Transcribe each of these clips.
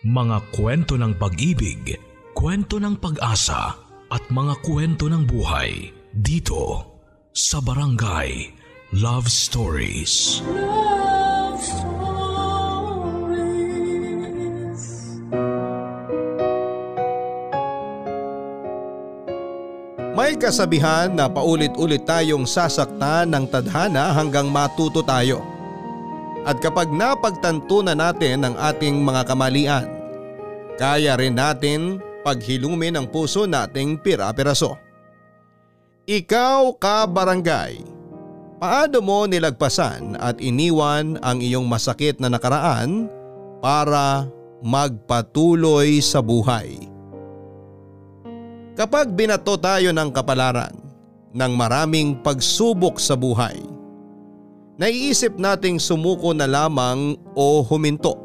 Mga kwento ng pag-ibig, kwento ng pag-asa at mga kwento ng buhay dito sa Barangay Love Stories. Love Stories. May kasabihan na paulit-ulit tayong sasaktan ng tadhana hanggang matuto tayo. At kapag napagtanto na natin ang ating mga kamalian, kaya rin natin paghilumin ang puso nating pira-piraso. Ikaw ka barangay, paano mo nilagpasan at iniwan ang iyong masakit na nakaraan para magpatuloy sa buhay? Kapag binato tayo ng kapalaran ng maraming pagsubok sa buhay, naiisip nating sumuko na lamang o huminto.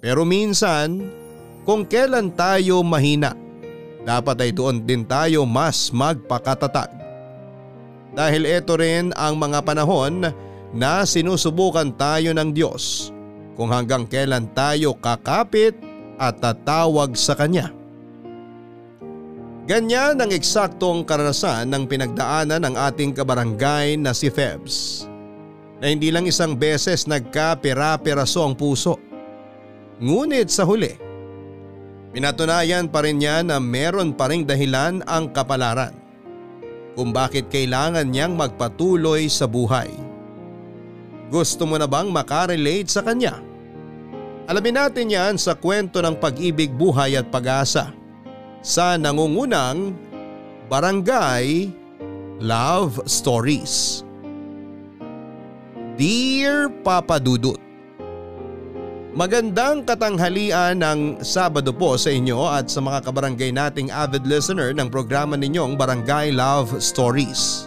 Pero minsan, kung kailan tayo mahina, dapat ay doon din tayo mas magpakatatag. Dahil ito rin ang mga panahon na sinusubukan tayo ng Diyos kung hanggang kailan tayo kakapit at tatawag sa Kanya. Ganyan ang eksaktong karanasan ng pinagdaanan ng ating kabarangay na si Febs. Na hindi lang isang beses nagkapira-piraso ang puso. Ngunit sa huli, pinatunayan pa rin niya na meron pa ring dahilan ang kapalaran kung bakit kailangan niyang magpatuloy sa buhay. Gusto mo na bang makarelate sa kanya? Alamin natin yan sa kwento ng pag-ibig, buhay at pag-asa sa nangungunang Barangay Love Stories. Dear Papa Dudut Magandang katanghalian ng Sabado po sa inyo at sa mga kabarangay nating avid listener ng programa ninyong Barangay Love Stories.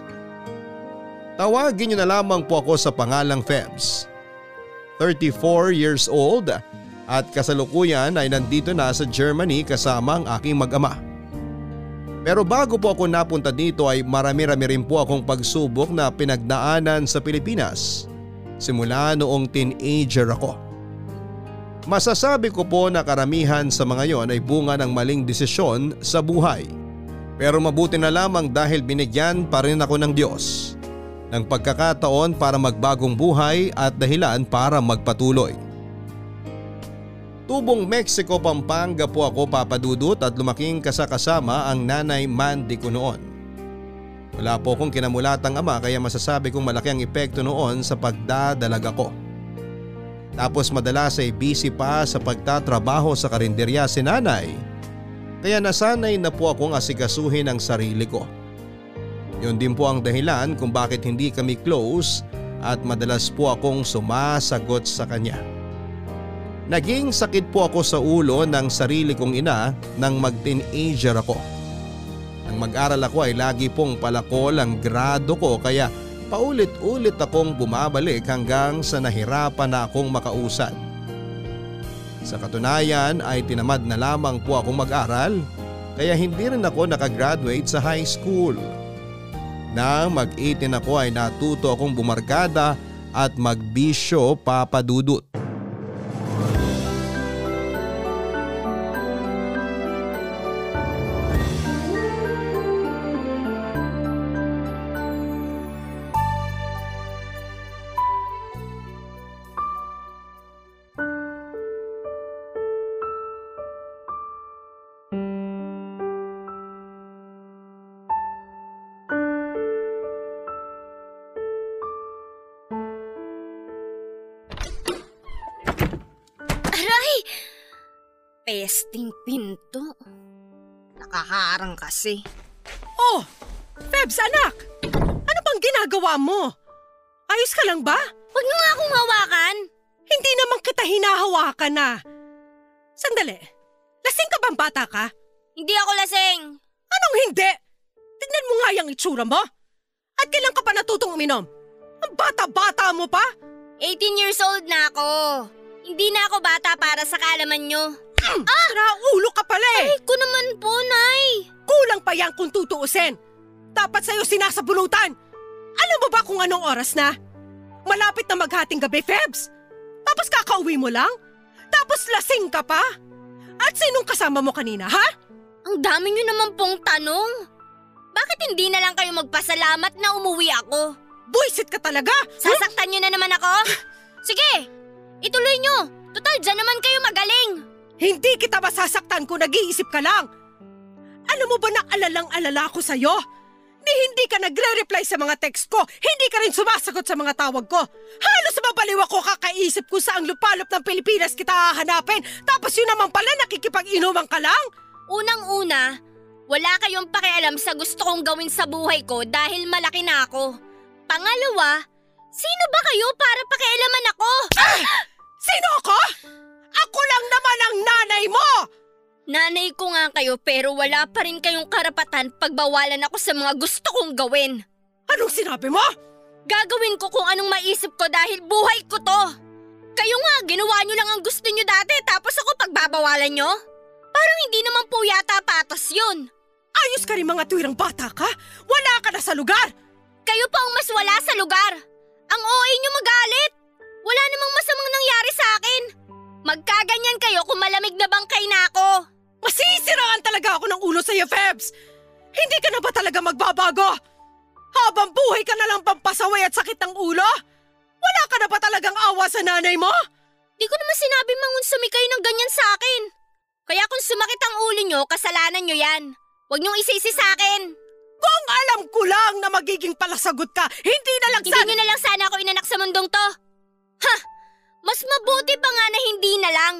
Tawagin niyo na lamang po ako sa pangalang Febs. 34 years old at kasalukuyan ay nandito na sa Germany kasama ang aking mag-ama. Pero bago po ako napunta dito ay marami-rami rin po akong pagsubok na pinagdaanan sa Pilipinas simula noong teenager ako. Masasabi ko po na karamihan sa mga yon ay bunga ng maling desisyon sa buhay. Pero mabuti na lamang dahil binigyan pa rin ako ng Diyos ng pagkakataon para magbagong buhay at dahilan para magpatuloy. Tubong Mexico, Pampanga po ako papadudot at lumaking kasakasama ang nanay Mandy ko noon. Wala po akong kinamulatang ama kaya masasabi kong malaki ang epekto noon sa pagdadalaga ko. Tapos madalas ay busy pa sa pagtatrabaho sa karinderya si nanay. Kaya nasanay na po akong asikasuhin ang sarili ko. Yun din po ang dahilan kung bakit hindi kami close at madalas po akong sumasagot sa kanya. Naging sakit po ako sa ulo ng sarili kong ina nang mag-teenager ako. Nang mag-aral ako ay lagi pong palakol ang grado ko kaya paulit-ulit akong bumabalik hanggang sa nahirapan na akong makausad. Sa katunayan ay tinamad na lamang po akong mag-aral kaya hindi rin ako nakagraduate sa high school. Nang mag-18 ako ay natuto akong bumarkada at magbisyo papadudot. Pesting pinto. Nakakaarang kasi. Oh, Febs anak! Ano bang ginagawa mo? Ayos ka lang ba? Huwag mo nga akong hawakan. Hindi naman kita hinahawakan na. Sandali, lasing ka bang bata ka? Hindi ako lasing. Anong hindi? Tignan mo nga yung itsura mo. At kailan ka pa natutong uminom? Ang bata-bata mo pa? 18 years old na ako. Hindi na ako bata para sa kalaman nyo. Ah! Raulo ka pala eh! Ay ko naman po, Nay. Kulang pa yan kung tutuusin. Dapat sa'yo sinasabunutan. Alam mo ba kung anong oras na? Malapit na maghating gabi, Febs. Tapos kakauwi mo lang? Tapos lasing ka pa? At sinong kasama mo kanina, ha? Ang dami nyo naman pong tanong. Bakit hindi na lang kayo magpasalamat na umuwi ako? Buisit ka talaga! Sasaktan nyo na naman ako? Sige, ituloy nyo. Total, dyan naman kayo magaling. Hindi kita masasaktan kung nag-iisip ka lang. Alam mo ba na alalang-alala ko sa'yo? Ni hindi ka nagre-reply sa mga text ko, hindi ka rin sumasagot sa mga tawag ko. Halos mabaliw ako kakaisip kung saang lupalop ng Pilipinas kita hahanapin, tapos yun naman pala nakikipag-inuman ka lang? Unang-una, wala kayong pakialam sa gusto kong gawin sa buhay ko dahil malaki na ako. Pangalawa, sino ba kayo para pakialaman ako? Sino ako? Ako lang naman ang nanay mo! Nanay ko nga kayo pero wala pa rin kayong karapatan pagbawalan ako sa mga gusto kong gawin. Anong sinabi mo? Gagawin ko kung anong maisip ko dahil buhay ko to. Kayo nga, ginawa nyo lang ang gusto nyo dati tapos ako pagbabawalan nyo? Parang hindi naman po yata patos yun. Ayos ka rin mga tuwirang bata ka? Wala ka na sa lugar! Kayo pa ang mas wala sa lugar. Ang OA nyo magalit. Wala namang masamang nangyari sa akin. Magkaganyan kayo kung malamig na bangkay na ako. Masisiraan talaga ako ng ulo sa iyo, Febs! Hindi ka na ba talaga magbabago? Habang buhay ka na lang pampasaway at sakit ng ulo? Wala ka na ba talagang awa sa nanay mo? Di ko naman sinabi mangun sumikay ng ganyan sa akin. Kaya kung sumakit ang ulo nyo, kasalanan nyo yan. Huwag niyong isisi sa akin. Kung alam ko lang na magiging palasagot ka, hindi na lang Hindi sana... nyo na lang sana ako inanak sa mundong to. Ha! Mas mabuti pa nga na hindi na lang.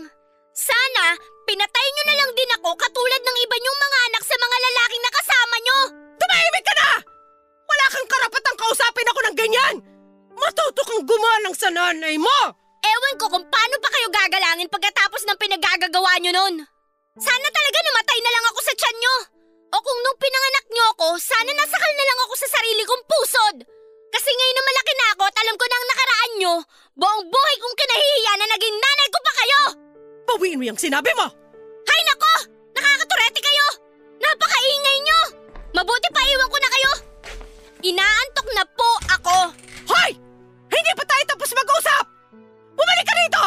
Sana, pinatay nyo na lang din ako katulad ng iba nyong mga anak sa mga lalaking nakasama nyo. Tumahimik ka na! Wala kang karapatang kausapin ako ng ganyan! Matuto kang gumalang sa nanay mo! Ewan ko kung paano pa kayo gagalangin pagkatapos ng pinagagagawa nyo nun. Sana talaga namatay na lang ako sa tiyan nyo. O kung nung pinanganak nyo ako, sana nasakal na lang ako sa sarili kong pusod. Kasi ngayon na malaki na ako at alam ko na ang nakaraan nyo, buong buhay kong kinahihiya na naging nanay ko pa kayo! Bawiin mo yung sinabi mo! Hay nako! Nakakaturete kayo! Napakaingay nyo! Mabuti pa iwan ko na kayo! Inaantok na po ako! Hoy! Hindi pa tayo tapos mag-usap! Bumalik ka rito!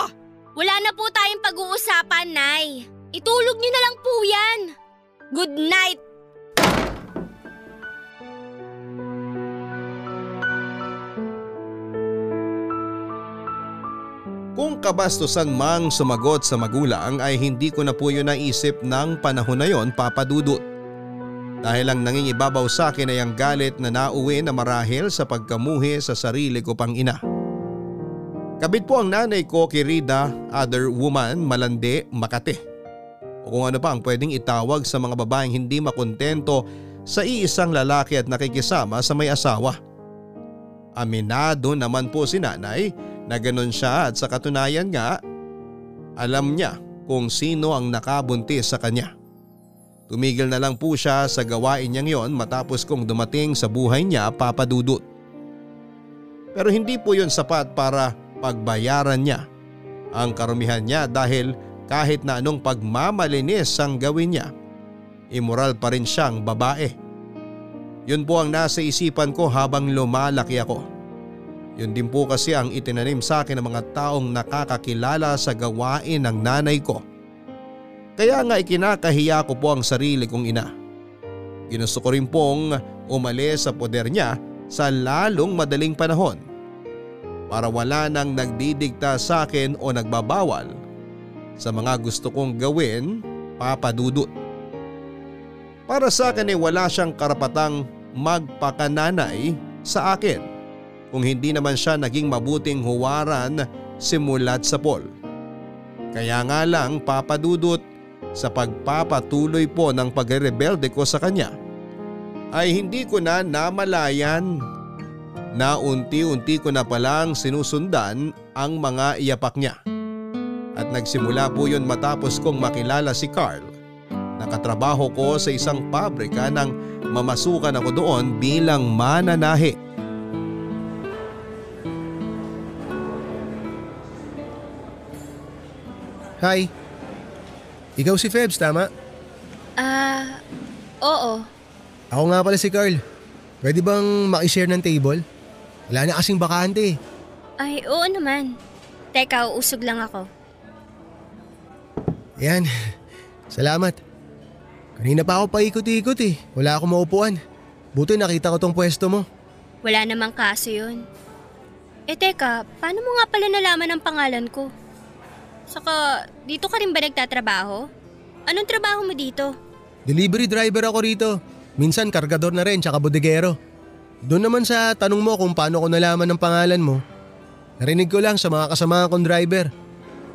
Wala na po tayong pag-uusapan, Nay. Itulog niyo na lang po yan. Good night! Kung kabastusan mang sumagot sa magulang ay hindi ko na po yun naisip ng panahon na yon papadudot. Dahil ang nangingibabaw sa akin ay ang galit na nauwi na marahil sa pagkamuhi sa sarili ko pang ina. Kabit po ang nanay ko kay other woman, malandi, makate. O kung ano pa ang pwedeng itawag sa mga babaeng hindi makontento sa iisang lalaki at nakikisama sa may asawa. Aminado naman po si nanay na ganun siya at sa katunayan nga, alam niya kung sino ang nakabuntis sa kanya. Tumigil na lang po siya sa gawain niyang yon matapos kong dumating sa buhay niya papadudot. Pero hindi po yon sapat para pagbayaran niya ang karumihan niya dahil kahit na anong pagmamalinis ang gawin niya, immoral pa rin siyang babae. Yun po ang nasa isipan ko habang lumalaki ako. Yun din po kasi ang itinanim sa akin ng mga taong nakakakilala sa gawain ng nanay ko. Kaya nga ikinakahiya ko po ang sarili kong ina. Ginusto ko rin pong umalis sa poder niya sa lalong madaling panahon para wala nang nagdidikta sa akin o nagbabawal sa mga gusto kong gawin papadudot. Para sa akin ay wala siyang karapatang magpakananay sa akin kung hindi naman siya naging mabuting huwaran simulat sa pol. Kaya nga lang papadudot sa pagpapatuloy po ng pagrebelde ko sa kanya ay hindi ko na namalayan na unti-unti ko na palang sinusundan ang mga iyapak niya. At nagsimula po yun matapos kong makilala si Carl. Nakatrabaho ko sa isang pabrika nang mamasukan ako doon bilang mananahi. Hi. Ikaw si Febs, tama? Ah, oo. Ako nga pala si Carl. Pwede bang makishare ng table? Wala na kasing bakante. Ay, oo naman. Teka, uusog lang ako. Yan. Salamat. Kanina pa ako paikot-ikot eh. Wala akong maupuan. Buti nakita ko tong pwesto mo. Wala namang kaso yun. Eh teka, paano mo nga pala nalaman ang pangalan ko? Saka, dito ka rin ba nagtatrabaho? Anong trabaho mo dito? Delivery driver ako rito. Minsan kargador na rin tsaka bodegero. Doon naman sa tanong mo kung paano ko nalaman ng pangalan mo, narinig ko lang sa mga kasama kong driver.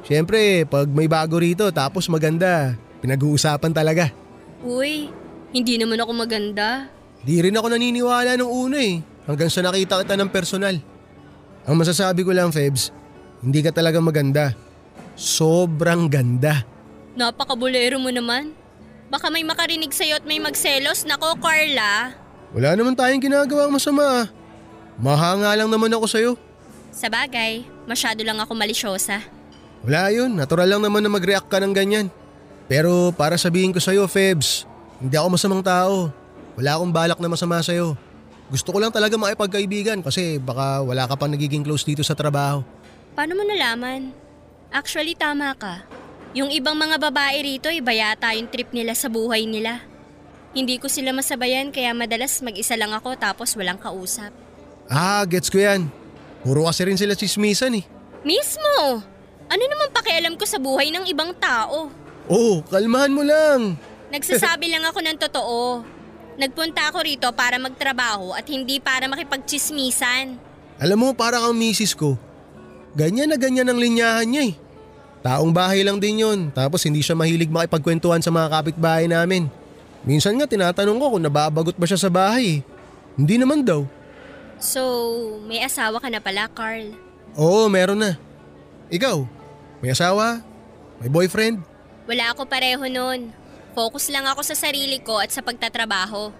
Siyempre, pag may bago rito tapos maganda, pinag-uusapan talaga. Uy, hindi naman ako maganda. Di rin ako naniniwala nung una eh, hanggang sa nakita kita ng personal. Ang masasabi ko lang, Febs, hindi ka talaga maganda. Sobrang ganda. Napakabulero mo naman. Baka may makarinig sa'yo at may magselos. Nako, Carla. Wala naman tayong ginagawang masama. ah. Mahanga lang naman ako sa'yo. Sa bagay, masyado lang ako malisyosa. Wala yun, natural lang naman na mag-react ka ng ganyan. Pero para sabihin ko sa'yo, Febs, hindi ako masamang tao. Wala akong balak na masama sa'yo. Gusto ko lang talaga makipagkaibigan kasi baka wala ka pang nagiging close dito sa trabaho. Paano mo nalaman? Actually, tama ka. Yung ibang mga babae rito, iba yata yung trip nila sa buhay nila. Hindi ko sila masabayan kaya madalas mag-isa lang ako tapos walang kausap. Ah, gets ko yan. Puro kasi rin sila chismisan eh. Mismo! Ano naman pakialam ko sa buhay ng ibang tao? Oh, kalmahan mo lang. Nagsasabi lang ako ng totoo. Nagpunta ako rito para magtrabaho at hindi para makipagchismisan. Alam mo, para kang misis ko. Ganyan na ganyan ang linyahan niya eh. Taong bahay lang din yon. Tapos hindi siya mahilig makipagkwentuhan sa mga kapitbahay namin. Minsan nga tinatanong ko kung nababagot ba siya sa bahay. eh. Hindi naman daw. So, may asawa ka na pala, Carl. Oo, meron na. Ikaw, may asawa? May boyfriend? Wala ako pareho nun. Focus lang ako sa sarili ko at sa pagtatrabaho.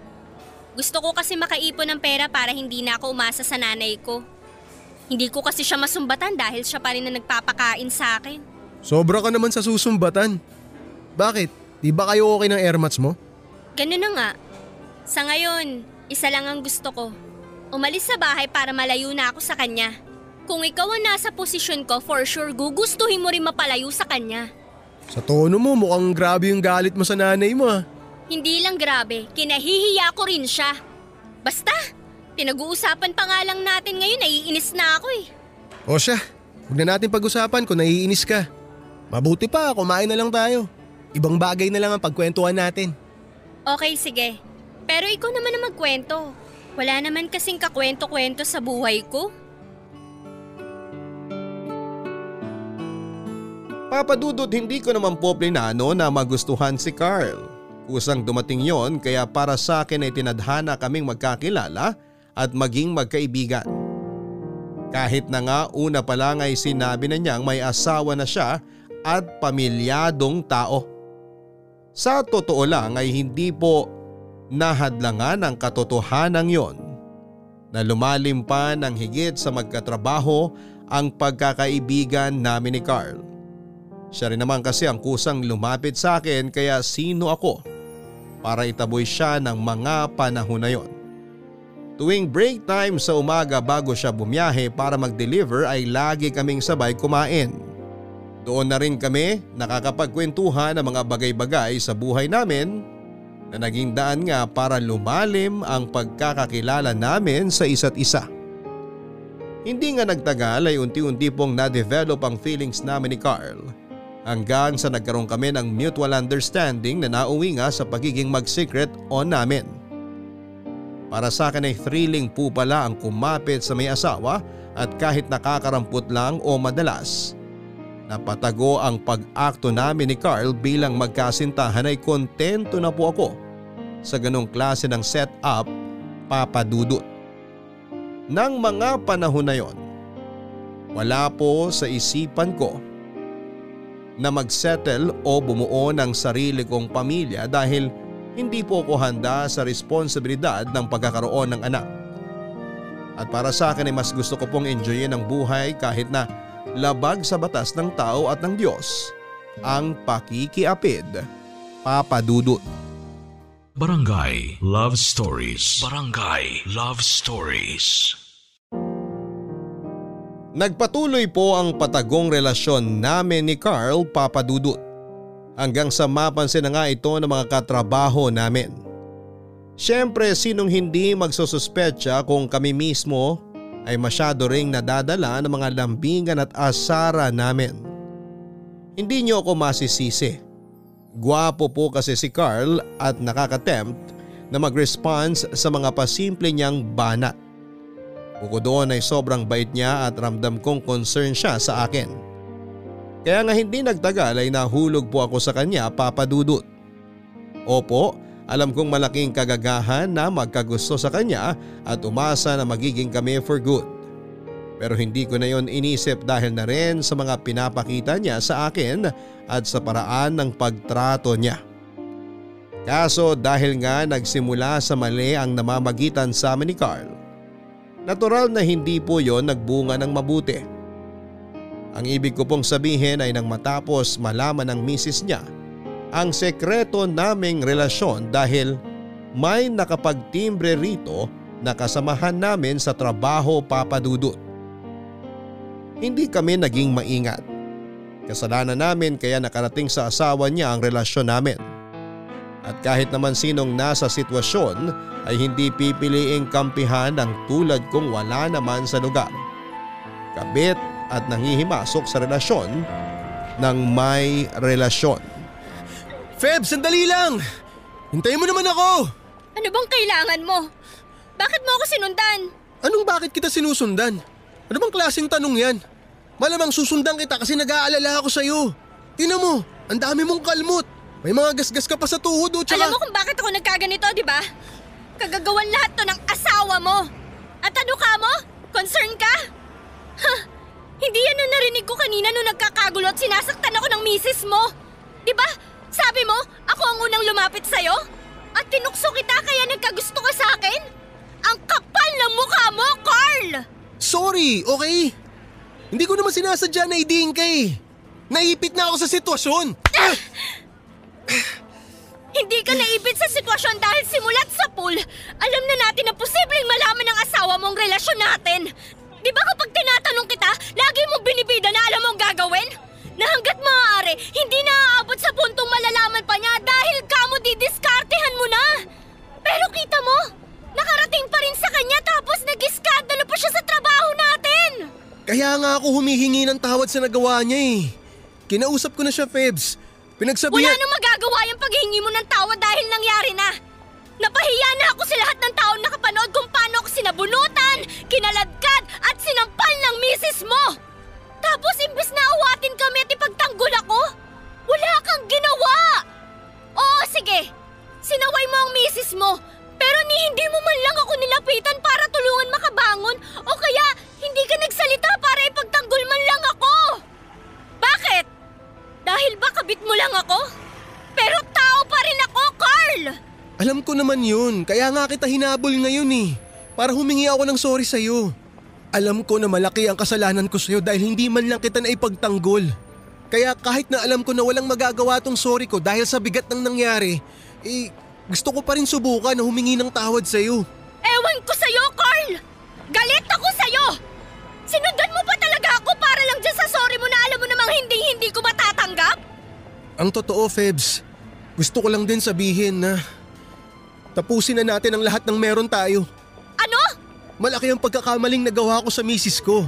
Gusto ko kasi makaipon ng pera para hindi na ako umasa sa nanay ko. Hindi ko kasi siya masumbatan dahil siya pa rin na nagpapakain sa akin. Sobra ka naman sa susumbatan. Bakit? Di ba kayo okay ng airmats mo? Ganun na nga. Sa ngayon, isa lang ang gusto ko. Umalis sa bahay para malayo na ako sa kanya. Kung ikaw ang nasa posisyon ko, for sure gugustuhin mo rin mapalayo sa kanya. Sa tono mo, mukhang grabe yung galit mo sa nanay mo ah. Hindi lang grabe, kinahihiya ko rin siya. Basta, pinag-uusapan pa nga lang natin ngayon, naiinis na ako eh. O siya, huwag na natin pag-usapan kung naiinis ka. Mabuti pa, kumain na lang tayo. Ibang bagay na lang ang pagkwentuhan natin. Okay, sige. Pero ikaw naman ang magkwento. Wala naman kasing kakwento-kwento sa buhay ko. Papadudot hindi ko naman po plinano na magustuhan si Carl. Kusang dumating yon kaya para sa akin ay tinadhana kaming magkakilala at maging magkaibigan. Kahit na nga una pa lang ay sinabi na niyang may asawa na siya at pamilyadong tao. Sa totoo lang ay hindi po nahadlangan ang katotohanan yon na lumalim pa ng higit sa magkatrabaho ang pagkakaibigan namin ni Carl. Siya rin naman kasi ang kusang lumapit sa akin kaya sino ako para itaboy siya ng mga panahon na yon. Tuwing break time sa umaga bago siya bumiyahe para mag-deliver ay lagi kaming sabay kumain. Doon na rin kami nakakapagkwentuhan ng mga bagay-bagay sa buhay namin na naging daan nga para lumalim ang pagkakakilala namin sa isa't isa. Hindi nga nagtagal ay unti-unti pong na-develop ang feelings namin ni Carl hanggang sa nagkaroon kami ng mutual understanding na nauwi nga sa pagiging mag-secret on namin. Para sa akin ay thrilling po pala ang kumapit sa may asawa at kahit nakakarampot lang o madalas. Napatago ang pag-akto namin ni Carl bilang magkasintahan ay kontento na po ako sa ganong klase ng setup papadudot. Nang mga panahon na yon, wala po sa isipan ko na magsettle o bumuo ng sarili kong pamilya dahil hindi po ako handa sa responsibilidad ng pagkakaroon ng anak. At para sa akin ay mas gusto ko pong enjoyin ang buhay kahit na labag sa batas ng tao at ng Diyos ang pakikiapid. Papadudot. Barangay Love Stories. Barangay Love Stories. Nagpatuloy po ang patagong relasyon namin ni Carl Papadudut. Hanggang sa mapansin na nga ito ng mga katrabaho namin. Siyempre sinong hindi magsususpetsa kung kami mismo ay masyado ring nadadala ng mga lambingan at asara namin. Hindi niyo ako masisisi. Gwapo po kasi si Carl at nakakatempt na mag-response sa mga pasimple niyang banat. Bukod doon ay sobrang bait niya at ramdam kong concern siya sa akin. Kaya nga hindi nagtagal ay nahulog po ako sa kanya papadudot. Opo, alam kong malaking kagagahan na magkagusto sa kanya at umasa na magiging kami for good. Pero hindi ko na yon inisip dahil na rin sa mga pinapakita niya sa akin at sa paraan ng pagtrato niya. Kaso dahil nga nagsimula sa mali ang namamagitan sa amin ni Carl, natural na hindi po yon nagbunga ng mabuti. Ang ibig ko pong sabihin ay nang matapos malaman ng misis niya ang sekreto naming relasyon dahil may nakapagtimbre rito na kasamahan namin sa trabaho papadudot. Hindi kami naging maingat. Kasalanan namin kaya nakarating sa asawa niya ang relasyon namin. At kahit naman sinong nasa sitwasyon ay hindi pipiliing kampihan ang tulad kong wala naman sa lugar. Kabit at nangihimasok sa relasyon ng may relasyon. Feb, sandali lang! Hintayin mo naman ako! Ano bang kailangan mo? Bakit mo ako sinundan? Anong bakit kita sinusundan? Ano bang klaseng tanong yan? Malamang susundan kita kasi nag-aalala ako sa'yo. Tingnan mo, ang dami mong kalmot. May mga gasgas ka pa sa tuhod o tsaka... Alam mo kung bakit ako nagkaganito, di ba? Kagagawan lahat to ng asawa mo. At ano ka mo? Concern ka? Ha? Hindi yan ang narinig ko kanina nung nagkakagulo at sinasaktan ako ng misis mo. Di ba? Sabi mo, ako ang unang lumapit sa'yo? At tinukso kita kaya nagkagusto ka sa akin? Ang kapal ng mukha mo, Carl! Sorry, okay? Hindi ko naman sinasadya na idiin ka eh. Naipit na ako sa sitwasyon. Hindi ka naibit sa sitwasyon dahil simulat sa pool, alam na natin na posibleng malaman ng asawa mong relasyon natin. Di ba kapag tinatanong kita, lagi mong binibida na alam mong gagawin? Na hanggat maaari, hindi na aabot sa puntong malalaman pa niya dahil kamo didiskartehan mo na. Pero kita mo, nakarating pa rin sa kanya tapos nag-iskandalo pa siya sa trabaho natin. Kaya nga ako humihingi ng tawad sa nagawa niya eh. Kinausap ko na siya, Febs. Pinagsabihan... Wala nang magagawa yung paghingi mo ng tawad dahil nangyari na. Napahiya na ako sa lahat ng taong nakapanood kung paano ako sinabunutan, kinaladkad at sinampal ng misis mo. Tapos imbes na awatin kami at ipagtanggol ako, wala kang ginawa. Oo, sige. Sinaway mo ang misis mo, pero ni hindi mo man lang ako nilapitan para tulungan makabangon o kaya hindi ka nagsalita para ipagtanggol man lang ako. Bakit? Dahil ba kabit mo lang ako? Pero tao pa rin ako, Carl! Alam ko naman yun, kaya nga kita hinabol ngayon eh. Para humingi ako ng sorry sa'yo. Alam ko na malaki ang kasalanan ko sa'yo dahil hindi man lang kita naipagtanggol. Kaya kahit na alam ko na walang magagawa tong sorry ko dahil sa bigat ng nangyari, eh gusto ko pa rin subukan na humingi ng tawad sa'yo. Ewan ko sa'yo, Carl! Galit ako sa'yo! Sinundan mo pa talaga ako para lang dyan sa sorry mo na alam mo namang hindi-hindi ko matatanggap? Ang totoo, Febs, gusto ko lang din sabihin na tapusin na natin ang lahat ng meron tayo. Ano? Malaki ang pagkakamaling nagawa ko sa misis ko.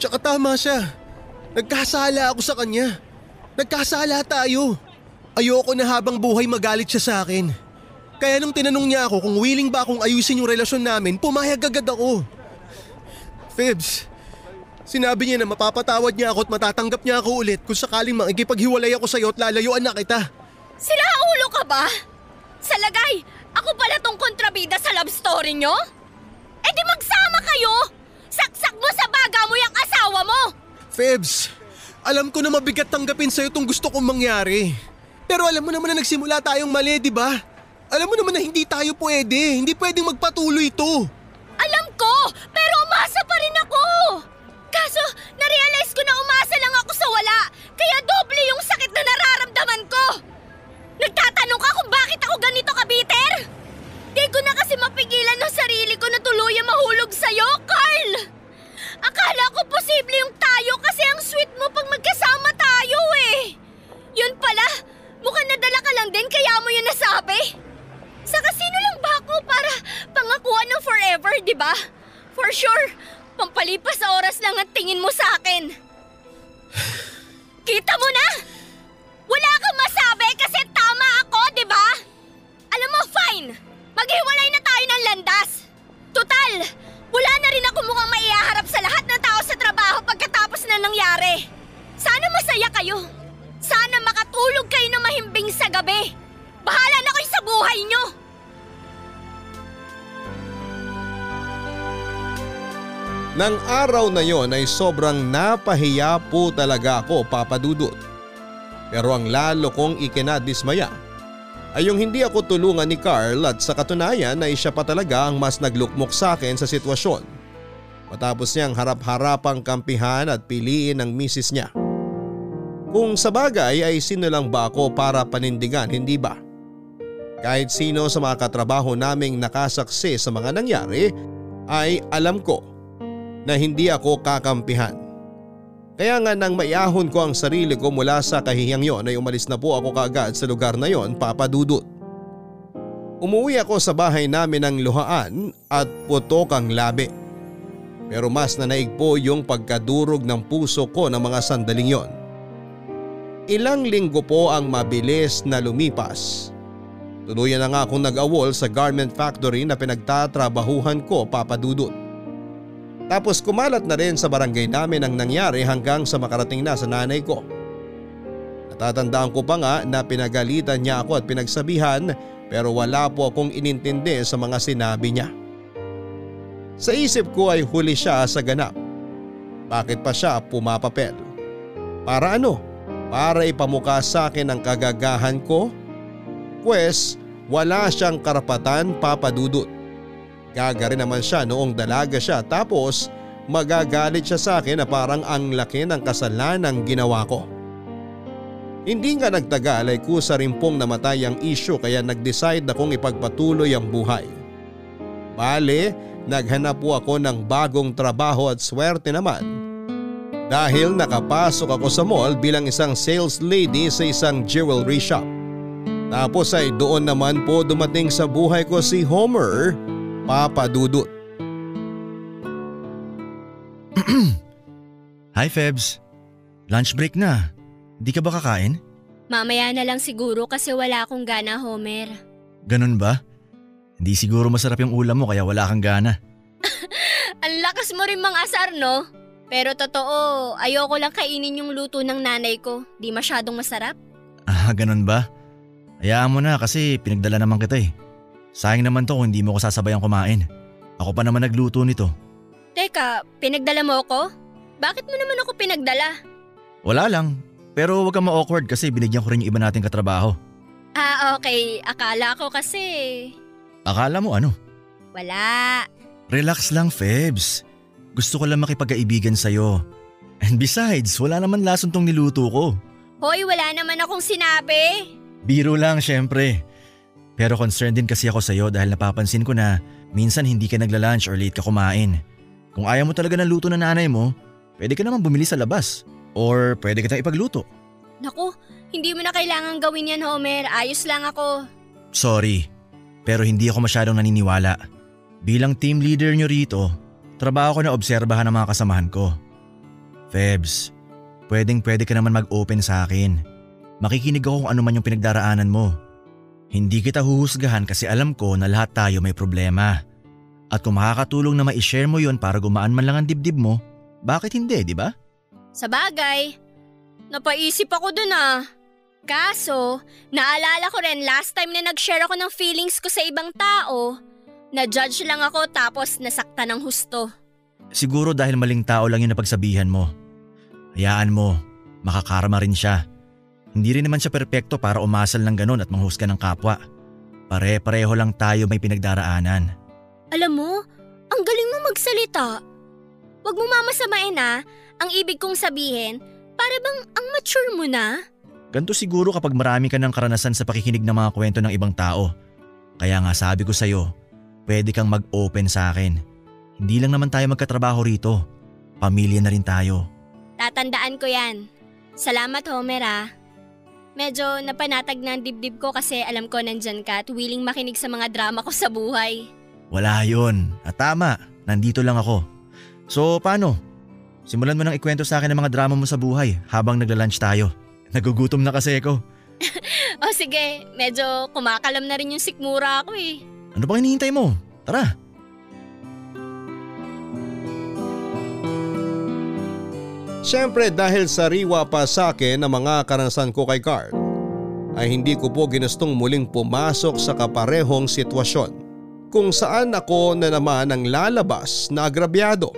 Tsaka tama siya. Nagkasala ako sa kanya. Nagkasala tayo. Ayoko na habang buhay magalit siya sa akin. Kaya nung tinanong niya ako kung willing ba akong ayusin yung relasyon namin, pumayag agad ako. Fibs, sinabi niya na mapapatawad niya ako at matatanggap niya ako ulit kung sakaling makikipaghiwalay ako sa'yo at lalayuan na kita. Sila ulo ka ba? Sa lagay, ako pala tong kontrabida sa love story nyo? Eh di magsama kayo! Saksak mo sa baga mo yung asawa mo! Febs, alam ko na mabigat tanggapin sa'yo itong gusto kong mangyari. Pero alam mo naman na nagsimula tayong mali, di ba? Alam mo naman na hindi tayo pwede. Hindi pwedeng magpatuloy ito. Alam ko, pero umasa pa rin ako! Kaso, narealize ko na umasa lang ako sa wala, kaya doble yung sakit na nararamdaman ko! Nagtatanong ka kung bakit ako ganito kabiter? Di ko na kasi mapigilan ng sarili ko na tuluyan mahulog sa'yo, Carl! Akala ko posible yung tayo kasi ang sweet mo pag magkasama tayo eh! Yun pala, sinasabi? Sa kasino lang ba ako para pangakuan ng forever, di ba? For sure, pampalipas sa oras lang ang tingin mo sa akin. Kita mo na? Wala kang masabi kasi di ba? Alam mo, fine. Maghiwalay na tayo ng landas. Total, wala na rin ako mukhang maiaharap sa lahat ng tao sa trabaho pagkatapos na nangyari. Sana masaya kayo. Sana makatulog kayo na mahimbing sa gabi. Bahala na kayo sa buhay nyo. Nang araw na yon ay sobrang napahiya po talaga ako papadudot. Pero ang lalo kong ikinadismaya ay yung hindi ako tulungan ni Carl at sa katunayan ay siya pa talaga ang mas naglukmok sa akin sa sitwasyon. Matapos niyang harap-harapang kampihan at piliin ang misis niya. Kung sa bagay ay sino lang ba ako para panindigan hindi ba? Kahit sino sa mga katrabaho naming nakasaksi sa mga nangyari ay alam ko na hindi ako kakampihan. Kaya nga nang maiahon ko ang sarili ko mula sa kahihiyang yon ay umalis na po ako kaagad sa lugar na yon papadudot. Umuwi ako sa bahay namin ng luhaan at putok ang labi. Pero mas nanaig po yung pagkadurog ng puso ko ng mga sandaling yon. Ilang linggo po ang mabilis na lumipas. Tuluyan na nga akong nag-awol sa garment factory na pinagtatrabahuhan ko papadudot. Tapos kumalat na rin sa barangay namin ang nangyari hanggang sa makarating na sa nanay ko. Natatandaan ko pa nga na pinagalitan niya ako at pinagsabihan pero wala po akong inintindi sa mga sinabi niya. Sa isip ko ay huli siya sa ganap. Bakit pa siya pumapapel? Para ano? Para ipamukha sa akin ang kagagahan ko? Pwes wala siyang karapatan papadudot. Gaga rin naman siya noong dalaga siya tapos magagalit siya sa akin na parang ang laki ng kasalanang ginawa ko. Hindi nga nagtagal ay kusa rin pong namatay ang issue kaya nag-decide akong ipagpatuloy ang buhay. Bale, naghanap po ako ng bagong trabaho at swerte naman. Dahil nakapasok ako sa mall bilang isang sales lady sa isang jewelry shop. Tapos ay doon naman po dumating sa buhay ko si Homer Papa Dudut. Hi Febs. Lunch break na. Di ka ba kakain? Mamaya na lang siguro kasi wala akong gana, Homer. Ganun ba? Hindi siguro masarap yung ulam mo kaya wala kang gana. Ang lakas mo rin mang asar, no? Pero totoo, ayoko lang kainin yung luto ng nanay ko. Di masyadong masarap. Ah, ganun ba? Hayaan mo na kasi pinagdala naman kita eh. Sayang naman to kung hindi mo ko sasabayang kumain. Ako pa naman nagluto nito. Teka, pinagdala mo ako? Bakit mo naman ako pinagdala? Wala lang. Pero huwag kang ma-awkward kasi binigyan ko rin yung iba nating katrabaho. Ah, okay. Akala ko kasi... Akala mo ano? Wala. Relax lang, Febs. Gusto ko lang makipagkaibigan sa'yo. And besides, wala naman lason tong niluto ko. Hoy, wala naman akong sinabi. Biro lang, syempre. Pero concerned din kasi ako sa'yo dahil napapansin ko na minsan hindi ka nagla-lunch or late ka kumain. Kung ayaw mo talaga ng luto ng nanay mo, pwede ka naman bumili sa labas. Or pwede kitang ipagluto. Naku, hindi mo na kailangan gawin yan, Homer. Ayos lang ako. Sorry, pero hindi ako masyadong naniniwala. Bilang team leader nyo rito, trabaho ko na obserbahan ang mga kasamahan ko. Febs, pwedeng pwede ka naman mag-open sa akin. Makikinig ako kung ano man yung pinagdaraanan mo. Hindi kita huhusgahan kasi alam ko na lahat tayo may problema. At kung makakatulong na ma-share mo yon para gumaan man lang ang dibdib mo, bakit hindi, di ba? Sa bagay, napaisip ako dun ah. Kaso, naalala ko rin last time na nag-share ako ng feelings ko sa ibang tao, na-judge lang ako tapos nasakta ng husto. Siguro dahil maling tao lang yung napagsabihan mo. Hayaan mo, makakarma rin siya. Hindi rin naman siya perpekto para umasal ng ganun at manghusga ng kapwa. Pare-pareho lang tayo may pinagdaraanan. Alam mo, ang galing mo magsalita. Huwag mo mamasamain ah. Ang ibig kong sabihin, para bang ang mature mo na? Ganto siguro kapag marami ka ng karanasan sa pakikinig ng mga kwento ng ibang tao. Kaya nga sabi ko sa'yo, pwede kang mag-open sa akin. Hindi lang naman tayo magkatrabaho rito. Pamilya na rin tayo. Tatandaan ko yan. Salamat Homer ah. Medyo napanatag na ang dibdib ko kasi alam ko nandyan ka at willing makinig sa mga drama ko sa buhay. Wala yun. At tama, nandito lang ako. So paano? Simulan mo nang ikwento sa akin ang mga drama mo sa buhay habang nagla-lunch tayo. Nagugutom na kasi ako. O sige, medyo kumakalam na rin yung sikmura ako eh. Ano bang hinihintay mo? Tara. Siyempre dahil sariwa pa sa akin ang mga karanasan ko kay Carl ay hindi ko po ginustong muling pumasok sa kaparehong sitwasyon kung saan ako na naman ang lalabas na agrabyado.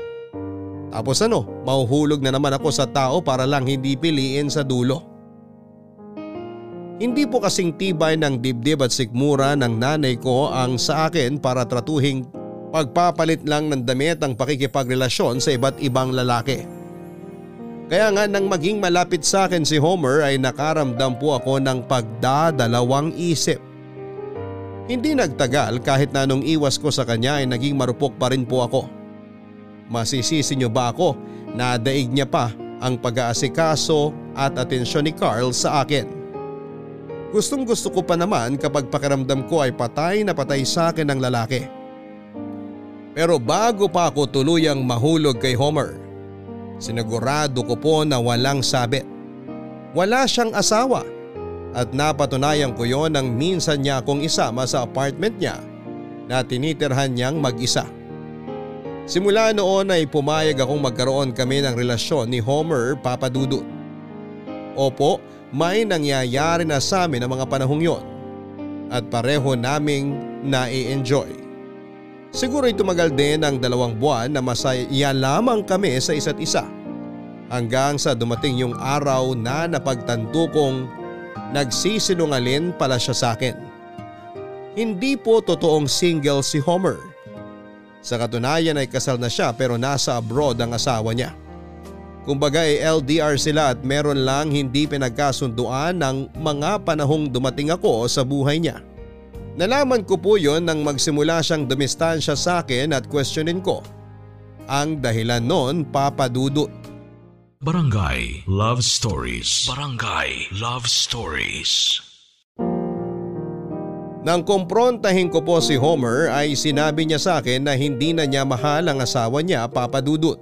Tapos ano, mahuhulog na naman ako sa tao para lang hindi piliin sa dulo. Hindi po kasing tibay ng dibdib at sikmura ng nanay ko ang sa akin para tratuhing pagpapalit lang ng damit ang pakikipagrelasyon sa iba't ibang lalaki. Kaya nga nang maging malapit sa akin si Homer ay nakaramdam po ako ng pagdadalawang isip. Hindi nagtagal kahit na nung iwas ko sa kanya ay naging marupok pa rin po ako. Masisisi niyo ba ako na daig niya pa ang pag-aasikaso at atensyon ni Carl sa akin? Gustong gusto ko pa naman kapag pakiramdam ko ay patay na patay sa akin ng lalaki. Pero bago pa ako tuluyang mahulog kay Homer, Sinigurado ko po na walang sabit. Wala siyang asawa at napatunayan ko yon nang minsan niya akong isama sa apartment niya na tinitirhan niyang mag-isa. Simula noon ay pumayag akong magkaroon kami ng relasyon ni Homer Papadudut. Opo, may nangyayari na sa amin ang mga panahong yon at pareho naming na-enjoy. Siguro ay tumagal din ang dalawang buwan na masaya lamang kami sa isa't isa. Hanggang sa dumating yung araw na napagtanto kong nagsisinungalin pala siya sa akin. Hindi po totoong single si Homer. Sa katunayan ay kasal na siya pero nasa abroad ang asawa niya. Kumbaga ay LDR sila at meron lang hindi pinagkasunduan ng mga panahong dumating ako sa buhay niya. Nalaman ko po yon nang magsimula siyang dumistansya sa akin at questionin ko. Ang dahilan noon papadudot. Barangay Love Stories. Barangay Love Stories. Nang kumprontahin ko po si Homer ay sinabi niya sa akin na hindi na niya mahal ang asawa niya papadudot.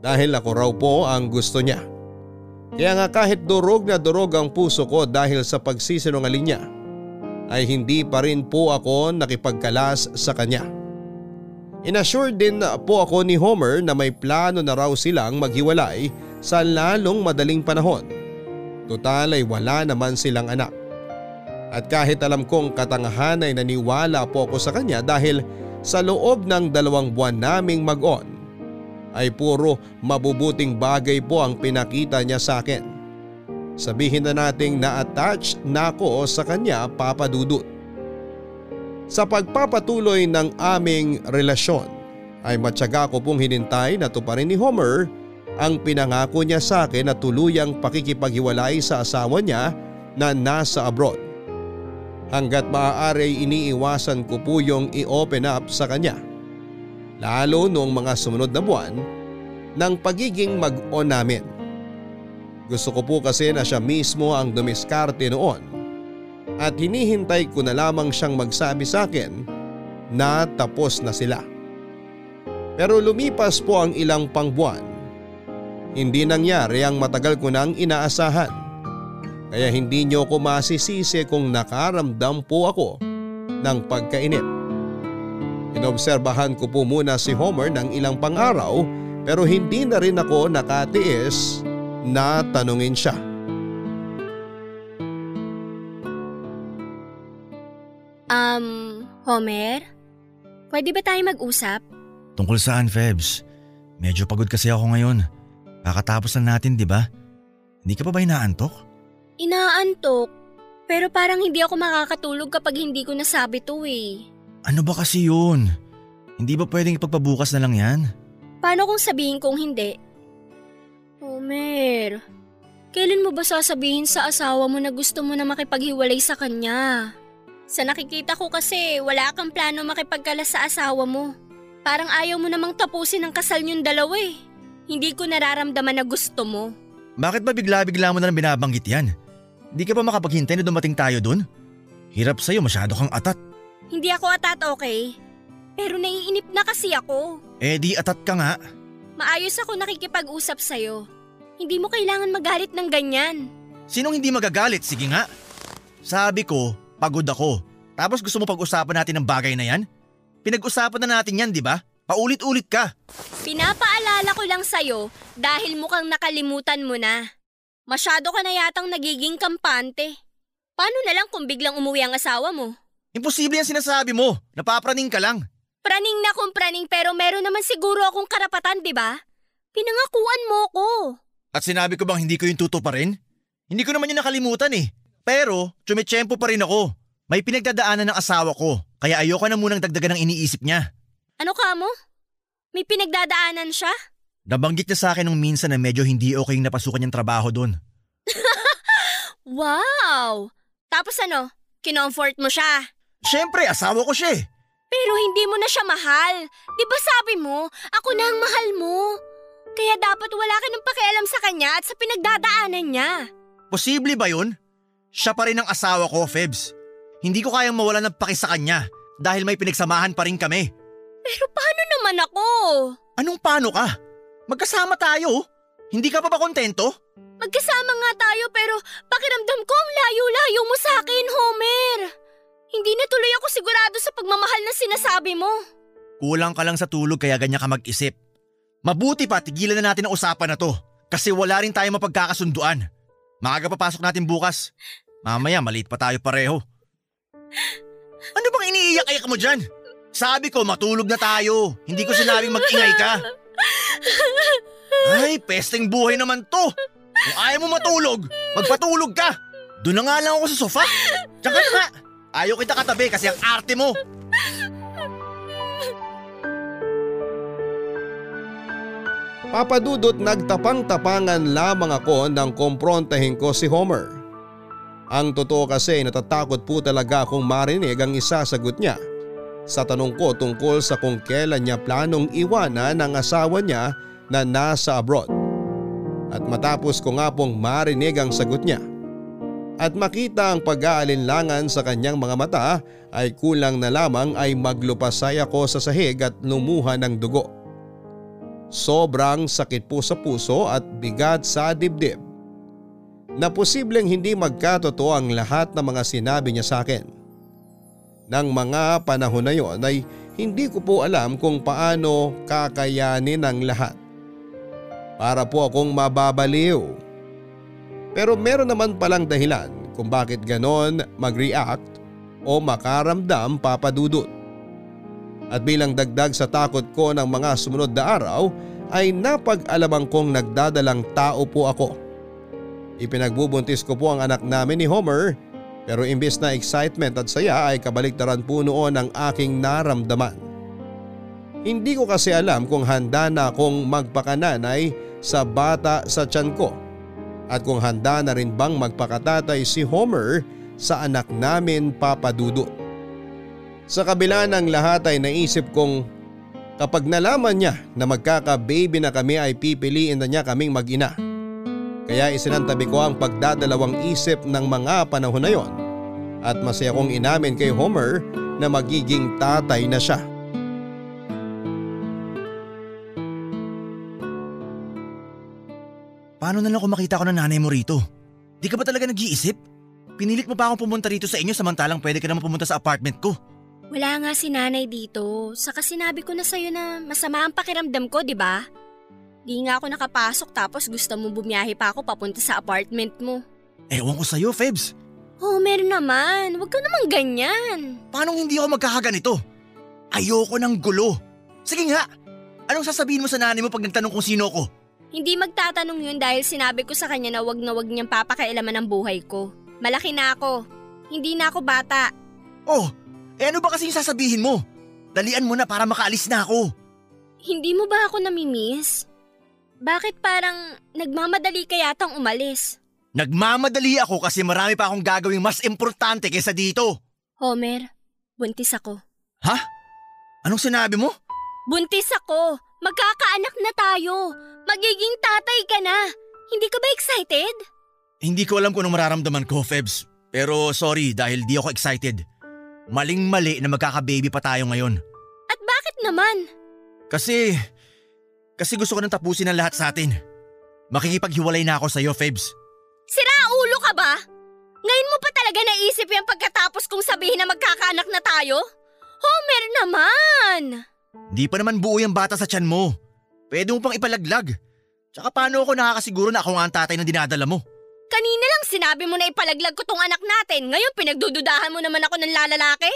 Dahil ako raw po ang gusto niya. Kaya nga kahit durog na durog ang puso ko dahil sa pagsisinungaling niya ay hindi pa rin po ako nakipagkalas sa kanya. Inassure din po ako ni Homer na may plano na raw silang maghiwalay sa lalong madaling panahon. Total ay wala naman silang anak. At kahit alam kong katangahan ay naniwala po ako sa kanya dahil sa loob ng dalawang buwan naming mag-on ay puro mabubuting bagay po ang pinakita niya sa akin. Sabihin na nating na-attach na ako sa kanya papadudot. Sa pagpapatuloy ng aming relasyon ay matyaga ko pong hinintay na tuparin ni Homer ang pinangako niya sa akin na tuluyang pakikipaghiwalay sa asawa niya na nasa abroad. Hanggat maaari iniiwasan ko po yung i-open up sa kanya. Lalo noong mga sumunod na buwan ng pagiging mag-on namin. Gusto ko po kasi na siya mismo ang dumiskarte noon at hinihintay ko na lamang siyang magsabi sa akin na tapos na sila. Pero lumipas po ang ilang pangbuwan. Hindi nangyari ang matagal ko nang inaasahan. Kaya hindi niyo ko masisisi kung nakaramdam po ako ng pagkainip. Inobserbahan ko po muna si Homer ng ilang pang-araw pero hindi na rin ako nakatiis na tanungin siya. Um, Homer? Pwede ba tayo mag-usap? Tungkol saan, Febs? Medyo pagod kasi ako ngayon. Kakatapos lang natin, di ba? Hindi ka pa ba inaantok? Inaantok. Pero parang hindi ako makakatulog kapag hindi ko nasabi to eh. Ano ba kasi yun? Hindi ba pwedeng ipagpabukas na lang yan? Paano kung sabihin kong hindi? Homer, kailan mo ba sasabihin sa asawa mo na gusto mo na makipaghiwalay sa kanya? Sa nakikita ko kasi wala kang plano makipagkalas sa asawa mo. Parang ayaw mo namang tapusin ang kasal niyong dalawa eh. Hindi ko nararamdaman na gusto mo. Bakit ba bigla-bigla mo na lang binabanggit yan? Di ka pa makapaghintay na dumating tayo dun? Hirap sa'yo, masyado kang atat. Hindi ako atat, okay? Pero naiinip na kasi ako. Eh di atat ka nga. Maayos ako nakikipag-usap sa'yo. Hindi mo kailangan magalit ng ganyan. Sinong hindi magagalit? Sige nga. Sabi ko, pagod ako. Tapos gusto mo pag-usapan natin ng bagay na yan? Pinag-usapan na natin yan, di ba? Paulit-ulit ka. Pinapaalala ko lang sa'yo dahil mukhang nakalimutan mo na. Masyado ka na yatang nagiging kampante. Paano na lang kung biglang umuwi ang asawa mo? Imposible yan sinasabi mo. Napapraning ka lang. Praning na kung praning pero meron naman siguro akong karapatan, di ba? Pinangakuan mo ko. At sinabi ko bang hindi ko yung tuto pa rin? Hindi ko naman yung nakalimutan eh. Pero, tsumechempo pa rin ako. May pinagdadaanan ng asawa ko, kaya ayoko na munang dagdagan ng iniisip niya. Ano ka mo? May pinagdadaanan siya? Nabanggit niya sa akin nung minsan na medyo hindi okay yung napasukan niyang trabaho doon. Wow! Tapos ano? Kinomfort mo siya. Siyempre, asawa ko siya eh. Pero hindi mo na siya mahal. Di ba sabi mo, ako na ang mahal mo? Kaya dapat wala ka ng pakialam sa kanya at sa pinagdadaanan niya. Posible ba yun? Siya pa rin ang asawa ko, Febs. Hindi ko kayang mawala ng paki sa kanya dahil may pinagsamahan pa rin kami. Pero paano naman ako? Anong paano ka? Magkasama tayo. Hindi ka pa ba kontento? Magkasama nga tayo pero pakiramdam ko ang layo-layo mo sa akin, Homer. Hindi na tuloy ako sigurado sa pagmamahal na sinasabi mo. Kulang ka lang sa tulog kaya ganyan ka mag-isip. Mabuti pa tigilan na natin ang usapan na to kasi wala rin tayo mapagkakasunduan. Maaga papasok natin bukas. Mamaya maliit pa tayo pareho. Ano bang iniiyak-iyak mo dyan? Sabi ko matulog na tayo. Hindi ko sinabing mag-ingay ka. Ay, pesteng buhay naman to. Kung ayaw mo matulog, magpatulog ka. Doon na nga lang ako sa sofa. Tsaka na nga. Ayaw kita katabi kasi ang arte mo. Papadudot nagtapang-tapangan lamang ako nang komprontahin ko si Homer. Ang totoo kasi natatakot po talaga akong marinig ang isasagot niya sa tanong ko tungkol sa kung kailan niya planong iwanan ang asawa niya na nasa abroad. At matapos ko nga pong marinig ang sagot niya at makita ang pag-aalinlangan sa kanyang mga mata ay kulang na lamang ay maglupasay ako sa sahig at lumuha ng dugo. Sobrang sakit po sa puso at bigat sa dibdib. Na posibleng hindi magkatotoo ang lahat ng mga sinabi niya sa akin. Nang mga panahon na yon ay hindi ko po alam kung paano kakayanin ang lahat. Para po akong mababaliw. Pero meron naman palang dahilan kung bakit ganon mag-react o makaramdam papadudot. At bilang dagdag sa takot ko ng mga sumunod na araw ay napag-alamang kong nagdadalang tao po ako. Ipinagbubuntis ko po ang anak namin ni Homer pero imbes na excitement at saya ay kabaliktaran po noon ang aking naramdaman. Hindi ko kasi alam kung handa na akong magpakananay sa bata sa tiyan ko at kung handa na rin bang magpakatatay si Homer sa anak namin papadudot. Sa kabila ng lahat ay naisip kong kapag nalaman niya na magkaka-baby na kami ay pipiliin na niya kaming mag-ina. Kaya isinantabi ko ang pagdadalawang isip ng mga panahon na yon at masaya kong inamin kay Homer na magiging tatay na siya. Paano na lang kung makita ko ng nanay mo rito? Di ka ba talaga nag-iisip? Pinilit mo pa akong pumunta rito sa inyo samantalang pwede ka naman pumunta sa apartment ko. Wala nga si nanay dito. Saka sinabi ko na sa'yo na masama ang pakiramdam ko, di ba? Di nga ako nakapasok tapos gusto mo bumiyahe pa ako papunta sa apartment mo. Ewan ko sa'yo, Febs. Homer naman, huwag ka naman ganyan. Paano hindi ako magkakaganito? Ayoko ng gulo. Sige nga, anong sasabihin mo sa nanay mo pag nagtanong kung sino ko? Hindi magtatanong yun dahil sinabi ko sa kanya na wag na wag niyang papakailaman ang buhay ko. Malaki na ako. Hindi na ako bata. Oh, eh ano ba kasi yung sasabihin mo? Dalian mo na para makaalis na ako. Hindi mo ba ako namimiss? Bakit parang nagmamadali ka yatang umalis? Nagmamadali ako kasi marami pa akong gagawing mas importante kaysa dito. Homer, buntis ako. Ha? Anong sinabi mo? Buntis ako! Magkakaanak na tayo! Magiging tatay ka na! Hindi ka ba excited? Hindi ko alam kung anong mararamdaman ko, Febs. Pero sorry dahil di ako excited. Maling-mali na magkaka-baby pa tayo ngayon. At bakit naman? Kasi, kasi gusto ko nang tapusin ang lahat sa atin. Makikipaghiwalay na ako sa iyo, Febs. Sira ulo ka ba? Ngayon mo pa talaga naisip yan pagkatapos kong sabihin na magkakaanak na tayo? Homer naman! Di pa naman buo yung bata sa tiyan mo. Pwede mo pang ipalaglag. Tsaka paano ako nakakasiguro na ako nga ang tatay na dinadala mo? Kanina lang sinabi mo na ipalaglag ko tong anak natin. Ngayon pinagdududahan mo naman ako ng lalalaki?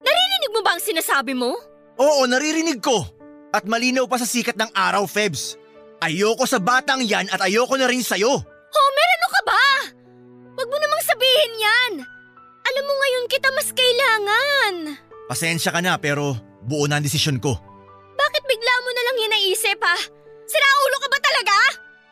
Naririnig mo ba ang sinasabi mo? Oo, naririnig ko. At malinaw pa sa sikat ng araw, Febs. Ayoko sa batang yan at ayoko na rin sa'yo. Homer, ano ka ba? Huwag mo namang sabihin yan. Alam mo ngayon kita mas kailangan. Pasensya ka na pero buo na ang desisyon ko. Bakit bigla mo na lang yan naisip ha? Sira ulo ka ba talaga?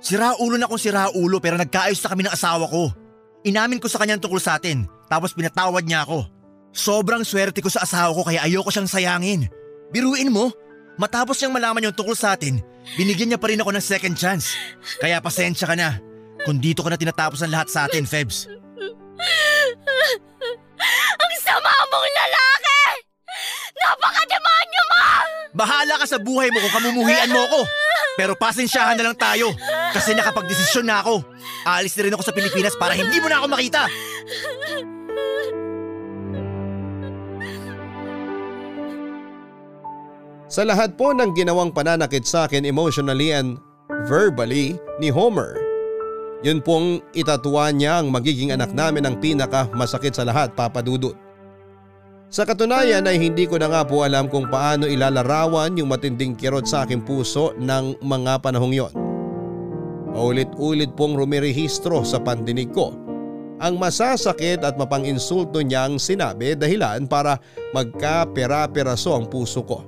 Sira ulo na kung sira ulo pero nagkaayos na kami ng asawa ko. Inamin ko sa kanya tungkol sa atin tapos pinatawad niya ako. Sobrang swerte ko sa asawa ko kaya ayoko siyang sayangin. Biruin mo, matapos niyang malaman yung tungkol sa atin, binigyan niya pa rin ako ng second chance. Kaya pasensya ka na. Kung dito ka na tinatapos ang lahat sa atin, Febs. Ang sama mong lalaki! Napakademonyo mo! Bahala ka sa buhay mo kung kamumuhian mo ako. Pero pasensyahan na lang tayo kasi nakapagdesisyon na ako. Aalis na rin ako sa Pilipinas para hindi mo na ako makita. Sa lahat po ng ginawang pananakit sa akin emotionally and verbally ni Homer, yun pong itatuwa niya ang magiging anak namin ang pinaka masakit sa lahat papadudot. Sa katunayan ay hindi ko na nga po alam kung paano ilalarawan yung matinding kirot sa aking puso ng mga panahong yon. Paulit-ulit pong rumirehistro sa pandinig ko ang masasakit at mapang-insulto niyang sinabi dahilan para magkapera-peraso ang puso ko.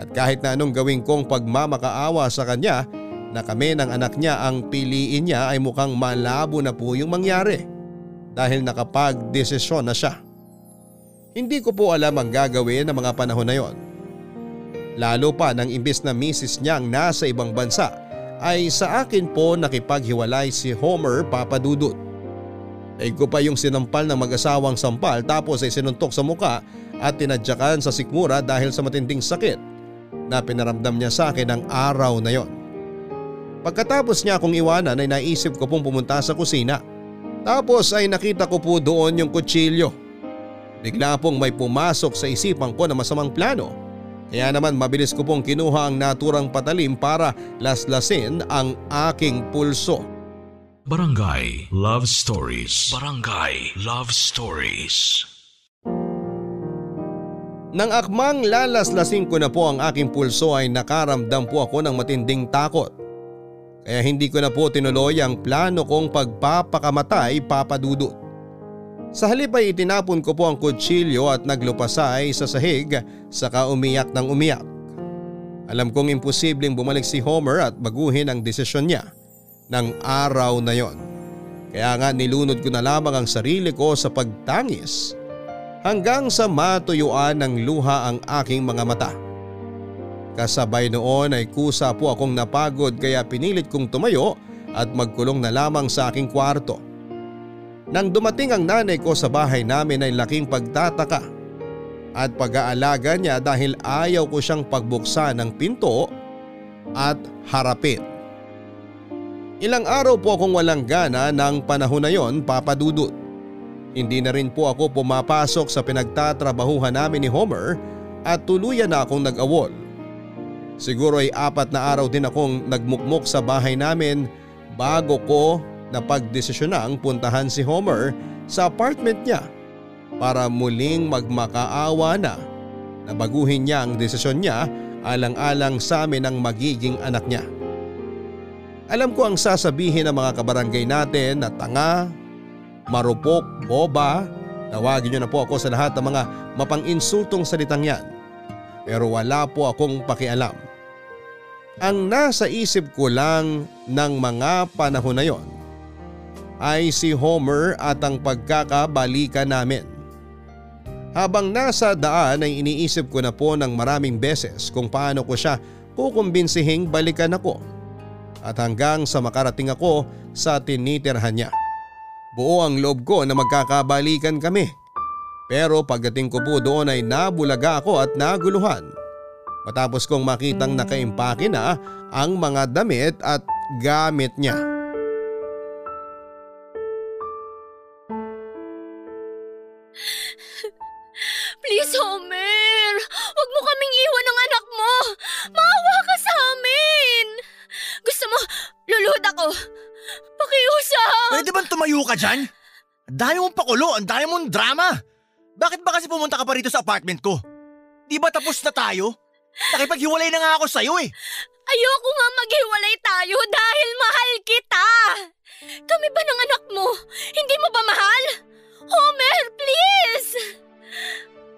At kahit na anong gawin kong pagmamakaawa sa kanya na kami ng anak niya ang piliin niya ay mukhang malabo na po yung mangyari dahil nakapag-desisyon na siya. Hindi ko po alam ang gagawin ng mga panahon na yon. Lalo pa nang imbis na misis niyang nasa ibang bansa ay sa akin po nakipaghiwalay si Homer Papadudut. Ay ko pa yung sinampal ng mag-asawang sampal tapos ay sinuntok sa muka at tinadyakan sa sikmura dahil sa matinding sakit na pinaramdam niya sa akin ang araw na yon. Pagkatapos niya akong iwanan ay naisip ko pong pumunta sa kusina. Tapos ay nakita ko po doon yung kutsilyo. Bigla pong may pumasok sa isipan ko na masamang plano. Kaya naman mabilis ko pong kinuha ang naturang patalim para laslasin ang aking pulso. Barangay Love Stories. Barangay Love Stories. Nang akmang lalaslasin ko na po ang aking pulso ay nakaramdam po ako ng matinding takot. Kaya hindi ko na po tinuloy ang plano kong pagpapakamatay papadudot. Sa halip ay itinapon ko po ang kutsilyo at naglupasay sa sahig saka umiyak ng umiyak. Alam kong imposibleng bumalik si Homer at baguhin ang desisyon niya ng araw na yon. Kaya nga nilunod ko na lamang ang sarili ko sa pagtangis hanggang sa matuyuan ng luha ang aking mga mata. Kasabay noon ay kusa po akong napagod kaya pinilit kong tumayo at magkulong na lamang sa aking kwarto. Nang dumating ang nanay ko sa bahay namin ay laking pagtataka at pag-aalaga niya dahil ayaw ko siyang pagbuksan ng pinto at harapin. Ilang araw po akong walang gana ng panahon na yon papadudot. Hindi na rin po ako pumapasok sa pinagtatrabahuhan namin ni Homer at tuluyan na akong nag-awol. Siguro ay apat na araw din akong nagmukmok sa bahay namin bago ko napagdesisyonang puntahan si Homer sa apartment niya para muling magmakaawa na na baguhin niya ang desisyon niya alang-alang sa amin ang magiging anak niya. Alam ko ang sasabihin ng mga kabarangay natin na tanga, marupok, boba, tawagin niyo na po ako sa lahat ng mga mapang-insultong salitang yan. Pero wala po akong pakialam. Ang nasa isip ko lang ng mga panahon na yon ay si Homer at ang pagkakabalikan namin. Habang nasa daan ay iniisip ko na po ng maraming beses kung paano ko siya kukumbensihing balikan ako. At hanggang sa makarating ako sa tinitirhan niya. Buo ang loob ko na magkakabalikan kami. Pero pagdating ko po doon ay nabulaga ako at naguluhan. Matapos kong makitang nakaimpake na ang mga damit at gamit niya. Please, Homer! Huwag mo kaming iwan ng anak mo! Maawa ka sa amin! Gusto mo, luluhod ako. Pakiusap! Pwede bang tumayo ka dyan? Ang dami mong pakulo, ang dami mong drama. Bakit ba kasi pumunta ka pa rito sa apartment ko? Di ba tapos na tayo? Nakipaghiwalay na nga ako sa'yo eh. Ayoko nga maghiwalay tayo dahil mahal kita! Kami ba ng anak mo? Hindi mo ba mahal? Homer, please!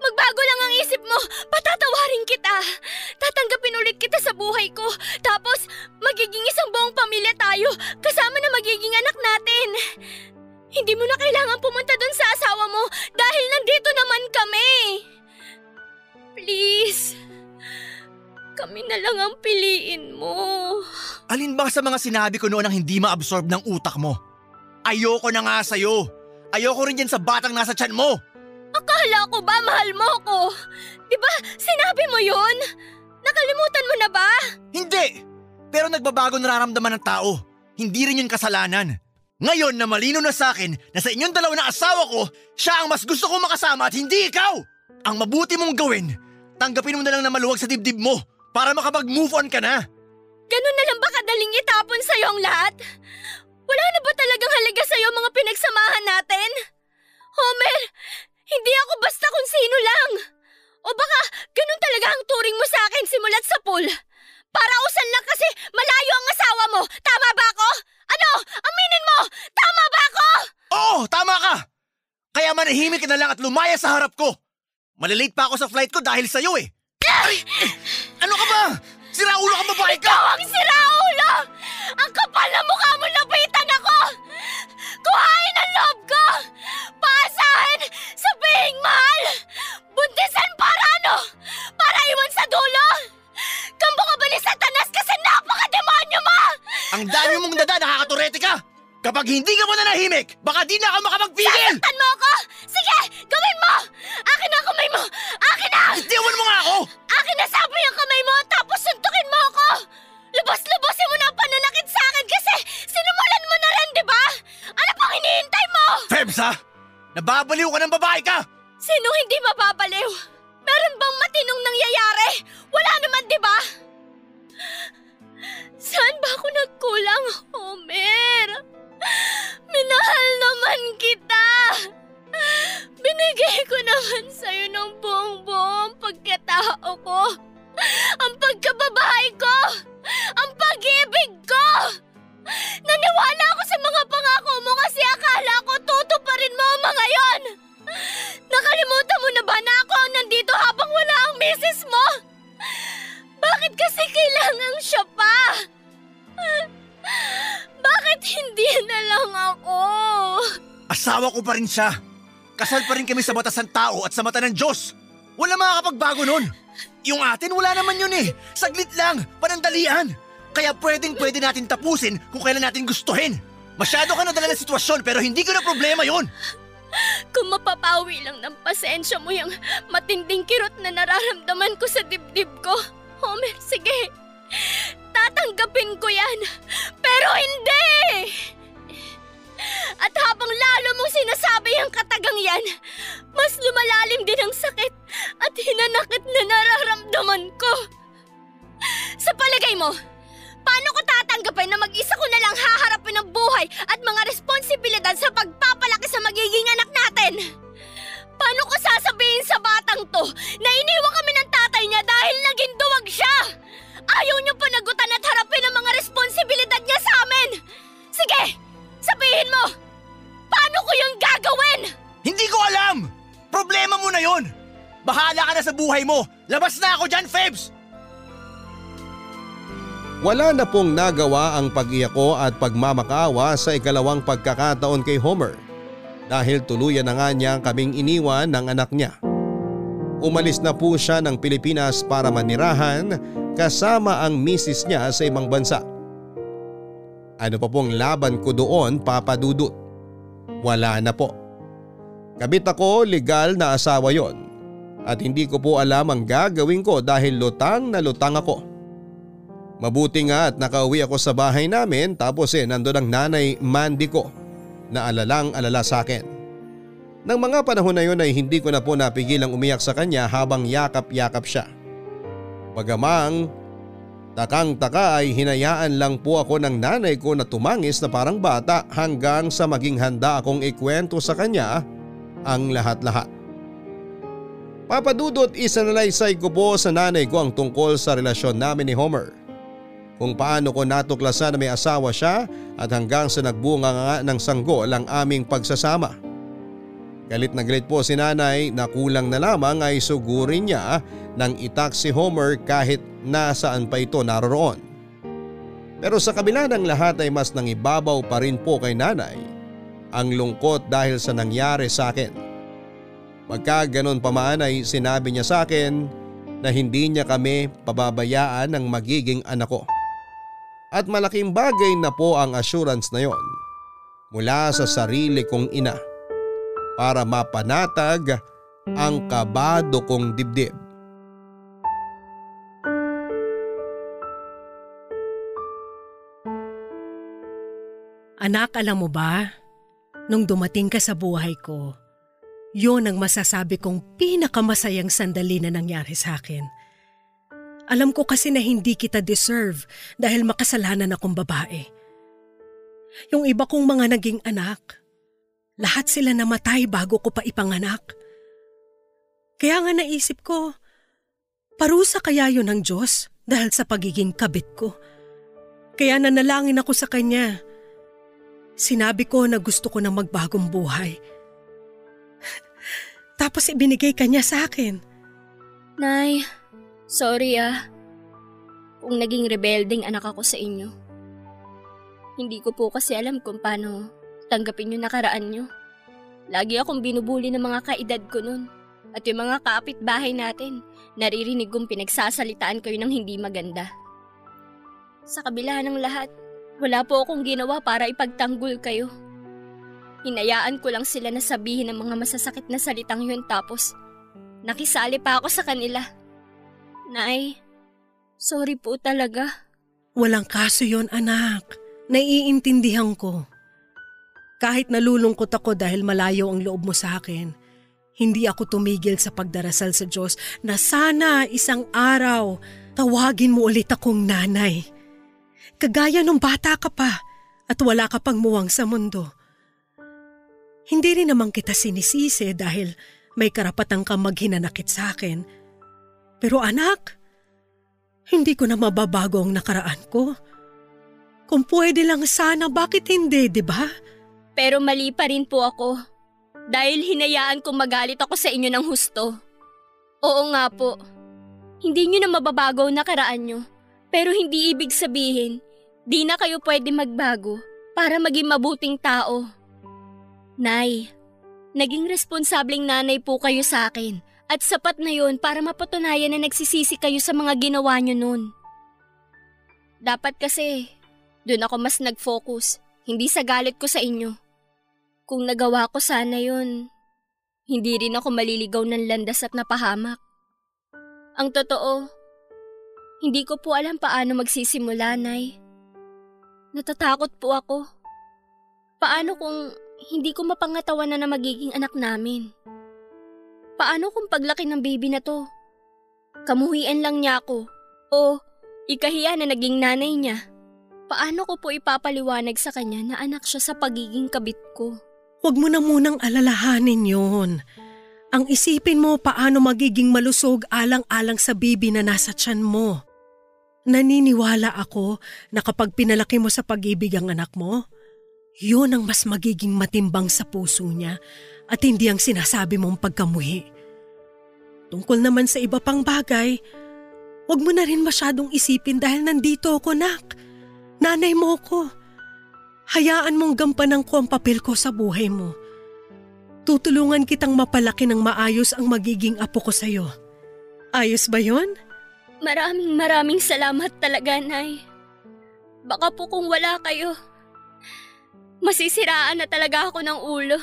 Magbago lang ang isip mo, patatawarin kita. Tatanggapin ulit kita sa buhay ko. Tapos, magiging isang buong pamilya tayo, kasama na magiging anak natin. Hindi mo na kailangan pumunta doon sa asawa mo dahil nandito naman kami. Please. Kami na lang ang piliin mo. Alin ba sa mga sinabi ko noon ang hindi ma-absorb ng utak mo? Ayoko na nga sa'yo. Ayoko rin dyan sa batang nasa tiyan mo. Akala ko ba mahal mo ko? Di ba sinabi mo yun? Nakalimutan mo na ba? Hindi! Pero nagbabago nararamdaman ng tao. Hindi rin yun kasalanan. Ngayon na malino na sa akin na sa inyong dalawa na asawa ko, siya ang mas gusto kong makasama at hindi ikaw! Ang mabuti mong gawin, tanggapin mo na lang na maluwag sa dibdib mo para makapag-move on ka na. Ganun na lang ba kadaling itapon sa'yo ang lahat? Wala na ba talagang halaga sa'yo mga pinagsamahan natin? Homer, hindi ako basta kung sino lang. O baka ganun talaga ang turing mo sa akin simulat sa pool. Para usan lang kasi malayo ang asawa mo. Tama ba ako? Ano? Aminin mo! Tama ba ako? Oo, tama ka! Kaya manahimik ka na lang at lumaya sa harap ko. Malilate pa ako sa flight ko dahil sa'yo eh. Ay! Ano ka ba? Sira ulo ka babae ka! Ikaw ang siraulo! Ang kapal na mukha mo lapitan ako! Kuhain ang loob ko! Paasahan! Sabihing mahal! Buntisan para ano? Para iwan sa dulo? Kambo ka ba ni Satanas kasi napaka-demonyo mo? Ang dami mong dada, nakakaturete ka! Kapag hindi ka mo nanahimik, baka di na ako makapagpigil! Sasaktan mo ako? Sige, gawin mo! Akin na kamay mo! Akin na! Itiwan mo nga ako! Akin na sabi ang kamay mo tapos suntukin mo ako! Lubos-lubosin mo na ang pananakit sa akin kasi sinumulan mo na rin, di ba? Ano pang hinihintay mo? Febs ha? Nababaliw ka ng babae ka! Sino hindi mababaliw? Meron bang matinong nangyayari? Wala naman, di ba? Saan ba ako nagkulang, Homer? Minahal naman kita. Binigay ko naman sa'yo ng buong-buong pagkatao ko. Ang pagkababae ko. Ang pag-ibig ko. Naniwala ako sa mga pangako mo kasi akala ko tutuparin mo mga yon. Nakalimutan mo na ba na ako nandito habang wala ang misis mo? Bakit kasi kailangan siya pa? Bakit hindi na lang ako? Asawa ko pa rin siya. Kasal pa rin kami sa batas ng tao at sa mata ng Diyos. Wala makakapagbago nun. Yung atin wala naman yun eh. Saglit lang, panandalian. Kaya pwedeng pwede natin tapusin kung kailan natin gustuhin. Masyado ka nadala ng sitwasyon pero hindi ko na problema yon. Kung mapapawi lang ng pasensya mo yung matinding kirot na nararamdaman ko sa dibdib ko. Homer, sige. Tatanggapin ko yan. Pero hindi! At habang lalo mong sinasabi ang katagang yan, mas lumalalim din ang sakit at hinanakit na nararamdaman ko. Sa palagay mo, paano ko tatanggapin na mag-isa ko na lang haharapin ang buhay at mga responsibilidad sa pagpapalaki sa magiging anak natin? Paano ko sasabihin sa batang to na iniwan kami ng tatay niya dahil naging duwag siya? Ayaw niyo panagutan at harapin ang mga responsibilidad niya sa amin! Sige, sabihin mo! Paano ko yung gagawin? Hindi ko alam! Problema mo na yon. Bahala ka na sa buhay mo. Labas na ako dyan, Febs! Wala na pong nagawa ang pag-iyak ko at pagmamakaawa sa ikalawang pagkakataon kay Homer dahil tuluyan na nga niya kaming iniwan ng anak niya. Umalis na po siya ng Pilipinas para manirahan kasama ang misis niya sa ibang bansa. Ano pa pong laban ko doon papadudot? Wala na po. Kabit ako legal na asawa yon at hindi ko po alam ang gagawin ko dahil lutang na lutang ako. Mabuti nga at nakauwi ako sa bahay namin tapos eh nandun ang nanay Mandy ko na alalang alala sa akin. Nang mga panahon na yun ay hindi ko na po napigilang umiyak sa kanya habang yakap-yakap siya. Pagamang takang taka ay hinayaan lang po ako ng nanay ko na tumangis na parang bata hanggang sa maging handa akong ikwento sa kanya ang lahat-lahat. Papadudot isanalaysay ko po sa nanay ko ang tungkol sa relasyon namin ni Homer. Kung paano ko natuklasan na may asawa siya at hanggang sa nagbunga nga ng sanggol ang aming pagsasama. Galit na galit po si nanay na kulang na lamang ay sugurin niya nang itak si Homer kahit nasaan pa ito naroroon. Pero sa kabila ng lahat ay mas nangibabaw pa rin po kay nanay ang lungkot dahil sa nangyari sa akin. Pagka ganon pa man ay sinabi niya sa akin na hindi niya kami pababayaan ng magiging anak ko. At malaking bagay na po ang assurance na yon mula sa sarili kong ina para mapanatag ang kabado kong dibdib. Anak, alam mo ba? Nung dumating ka sa buhay ko, yon ang masasabi kong pinakamasayang sandali na nangyari sa akin. Alam ko kasi na hindi kita deserve dahil makasalanan akong babae. Yung iba kong mga naging anak, lahat sila namatay bago ko pa ipanganak. Kaya nga naisip ko, parusa kaya yun ng Diyos dahil sa pagiging kabit ko. Kaya nanalangin ako sa Kanya. Sinabi ko na gusto ko na magbagong buhay. Tapos ibinigay kanya sa akin. Nay, sorry ah. Kung naging rebelding anak ako sa inyo. Hindi ko po kasi alam kung paano tanggapin yung nakaraan nyo. Lagi akong binubuli ng mga kaedad ko nun. At yung mga kapitbahay natin, naririnig kong pinagsasalitaan kayo ng hindi maganda. Sa kabila ng lahat, wala po akong ginawa para ipagtanggol kayo. Hinayaan ko lang sila na sabihin ng mga masasakit na salitang yun tapos nakisali pa ako sa kanila. Nay, sorry po talaga. Walang kaso yon anak. Naiintindihan ko. Kahit nalulungkot ako dahil malayo ang loob mo sa akin, hindi ako tumigil sa pagdarasal sa Diyos na sana isang araw tawagin mo ulit akong nanay. Kagaya nung bata ka pa at wala ka pang muwang sa mundo. Hindi rin naman kita sinisisi dahil may karapatan kang maghinanakit sa akin. Pero anak, hindi ko na mababago ang nakaraan ko. Kung pwede lang sana, bakit hindi, di ba? Pero mali pa rin po ako. Dahil hinayaan kong magalit ako sa inyo ng husto. Oo nga po. Hindi nyo na mababago ang nakaraan nyo. Pero hindi ibig sabihin, di na kayo pwede magbago para maging mabuting tao. Nay, naging responsableng nanay po kayo sa akin at sapat na yon para mapatunayan na nagsisisi kayo sa mga ginawa nyo nun. Dapat kasi, doon ako mas nag-focus, hindi sa galit ko sa inyo. Kung nagawa ko sana yon, hindi rin ako maliligaw ng landas at napahamak. Ang totoo, hindi ko po alam paano magsisimula, Nay. Natatakot po ako. Paano kung hindi ko mapangatawan na na magiging anak namin? Paano kung paglaki ng baby na to? Kamuhian lang niya ako o ikahiya na naging nanay niya. Paano ko po ipapaliwanag sa kanya na anak siya sa pagiging kabit ko? Huwag mo na munang alalahanin yon. Ang isipin mo paano magiging malusog alang-alang sa baby na nasa tiyan mo. Naniniwala ako na kapag pinalaki mo sa pag-ibig ang anak mo, yun ang mas magiging matimbang sa puso niya at hindi ang sinasabi mong pagkamuhi. Tungkol naman sa iba pang bagay, huwag mo na rin masyadong isipin dahil nandito ako, nak. Nanay mo ko. Hayaan mong gampanan ko ang papel ko sa buhay mo. Tutulungan kitang mapalaki ng maayos ang magiging apo ko sa'yo. Ayos ba yon? Maraming maraming salamat talaga, Nay. Baka po kung wala kayo, Masisiraan na talaga ako ng ulo.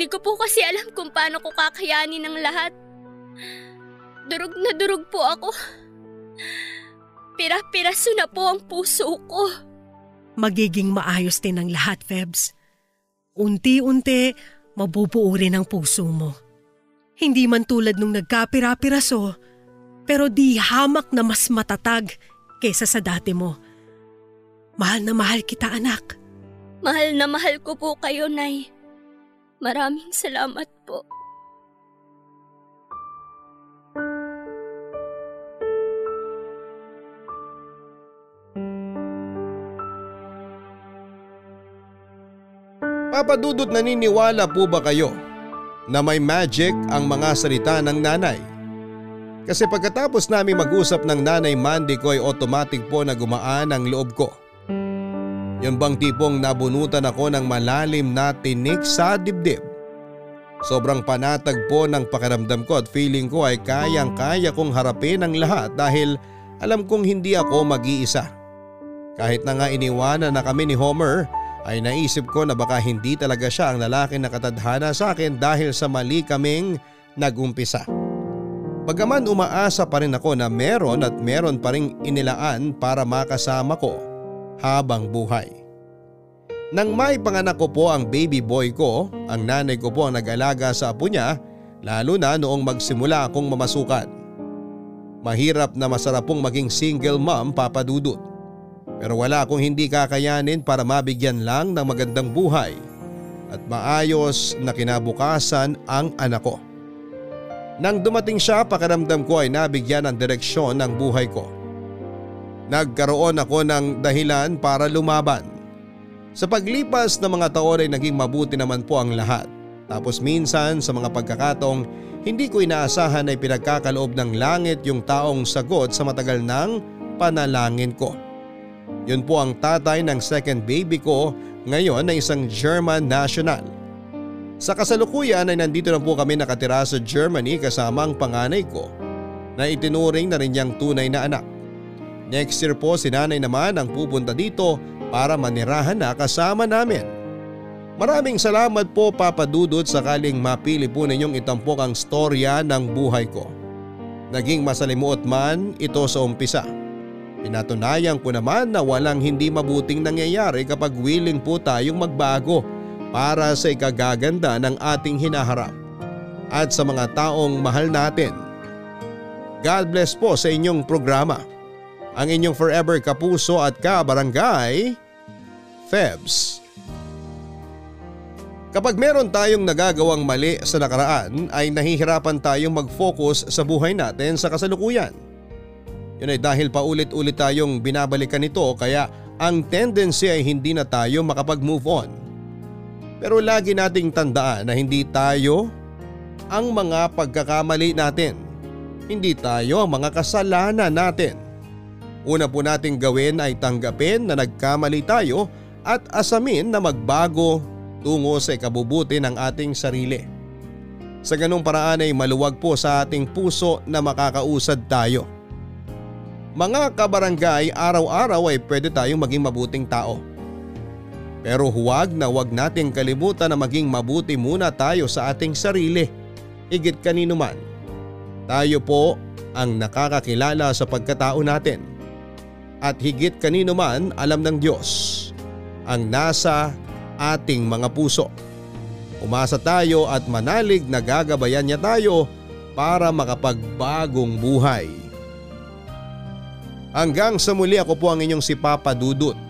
Di ko po kasi alam kung paano ko kakayanin ang lahat. Durog na durog po ako. Pira-piraso na po ang puso ko. Magiging maayos din ang lahat, Febs. Unti-unti, mabubuo rin ang puso mo. Hindi man tulad nung nagkapira-piraso, pero di hamak na mas matatag kesa sa dati mo. Mahal na mahal kita, anak. Mahal na mahal ko po kayo, Nay. Maraming salamat po. Papadudot naniniwala po ba kayo na may magic ang mga salita ng nanay? Kasi pagkatapos namin mag-usap ng nanay Mandy ko ay automatic po na gumaan ang loob ko. Yung bang tipong nabunutan ako ng malalim na tinik sa dibdib. Sobrang panatag po ng pakiramdam ko at feeling ko ay kayang kaya kong harapin ang lahat dahil alam kong hindi ako mag-iisa. Kahit na nga iniwanan na kami ni Homer ay naisip ko na baka hindi talaga siya ang lalaki na katadhana sa akin dahil sa mali kaming nagumpisa. Bagaman umaasa pa rin ako na meron at meron pa rin inilaan para makasama ko habang buhay. Nang may panganak ko po ang baby boy ko, ang nanay ko po ang nag-alaga sa apo niya lalo na noong magsimula akong mamasukan. Mahirap na masarap pong maging single mom papadudot. Pero wala akong hindi kakayanin para mabigyan lang ng magandang buhay at maayos na kinabukasan ang anak ko. Nang dumating siya pakiramdam ko ay nabigyan ng direksyon ng buhay ko. Nagkaroon ako ng dahilan para lumaban. Sa paglipas ng mga taon ay naging mabuti naman po ang lahat. Tapos minsan sa mga pagkakataong hindi ko inaasahan ay pinagkakaloob ng langit yung taong sagot sa matagal ng panalangin ko. Yun po ang tatay ng second baby ko ngayon na isang German national. Sa kasalukuyan ay nandito na po kami nakatira sa Germany kasama ang panganay ko na itinuring na rin niyang tunay na anak. Next year po si nanay naman ang pupunta dito para manirahan na kasama namin. Maraming salamat po Papa Dudut sakaling mapili po ninyong itampok ang storya ng buhay ko. Naging masalimuot man ito sa umpisa. Pinatunayan ko naman na walang hindi mabuting nangyayari kapag willing po tayong magbago para sa ikagaganda ng ating hinaharap at sa mga taong mahal natin. God bless po sa inyong programa. Ang inyong forever kapuso at kabarangay, Febs. Kapag meron tayong nagagawang mali sa nakaraan ay nahihirapan tayong mag-focus sa buhay natin sa kasalukuyan. Yun ay dahil paulit-ulit tayong binabalikan ito kaya ang tendency ay hindi na tayo makapag-move on. Pero lagi nating tandaan na hindi tayo ang mga pagkakamali natin. Hindi tayo ang mga kasalanan natin. Una po nating gawin ay tanggapin na nagkamali tayo at asamin na magbago tungo sa ikabubuti ng ating sarili. Sa ganung paraan ay maluwag po sa ating puso na makakausad tayo. Mga kabarangay, araw-araw ay pwede tayong maging mabuting tao. Pero huwag na huwag nating kalimutan na maging mabuti muna tayo sa ating sarili. Higit kanino man. Tayo po ang nakakakilala sa pagkatao natin. At higit kanino man alam ng Diyos ang nasa ating mga puso. Umasa tayo at manalig na gagabayan niya tayo para makapagbagong buhay. Hanggang sa muli ako po ang inyong si Papa Dudut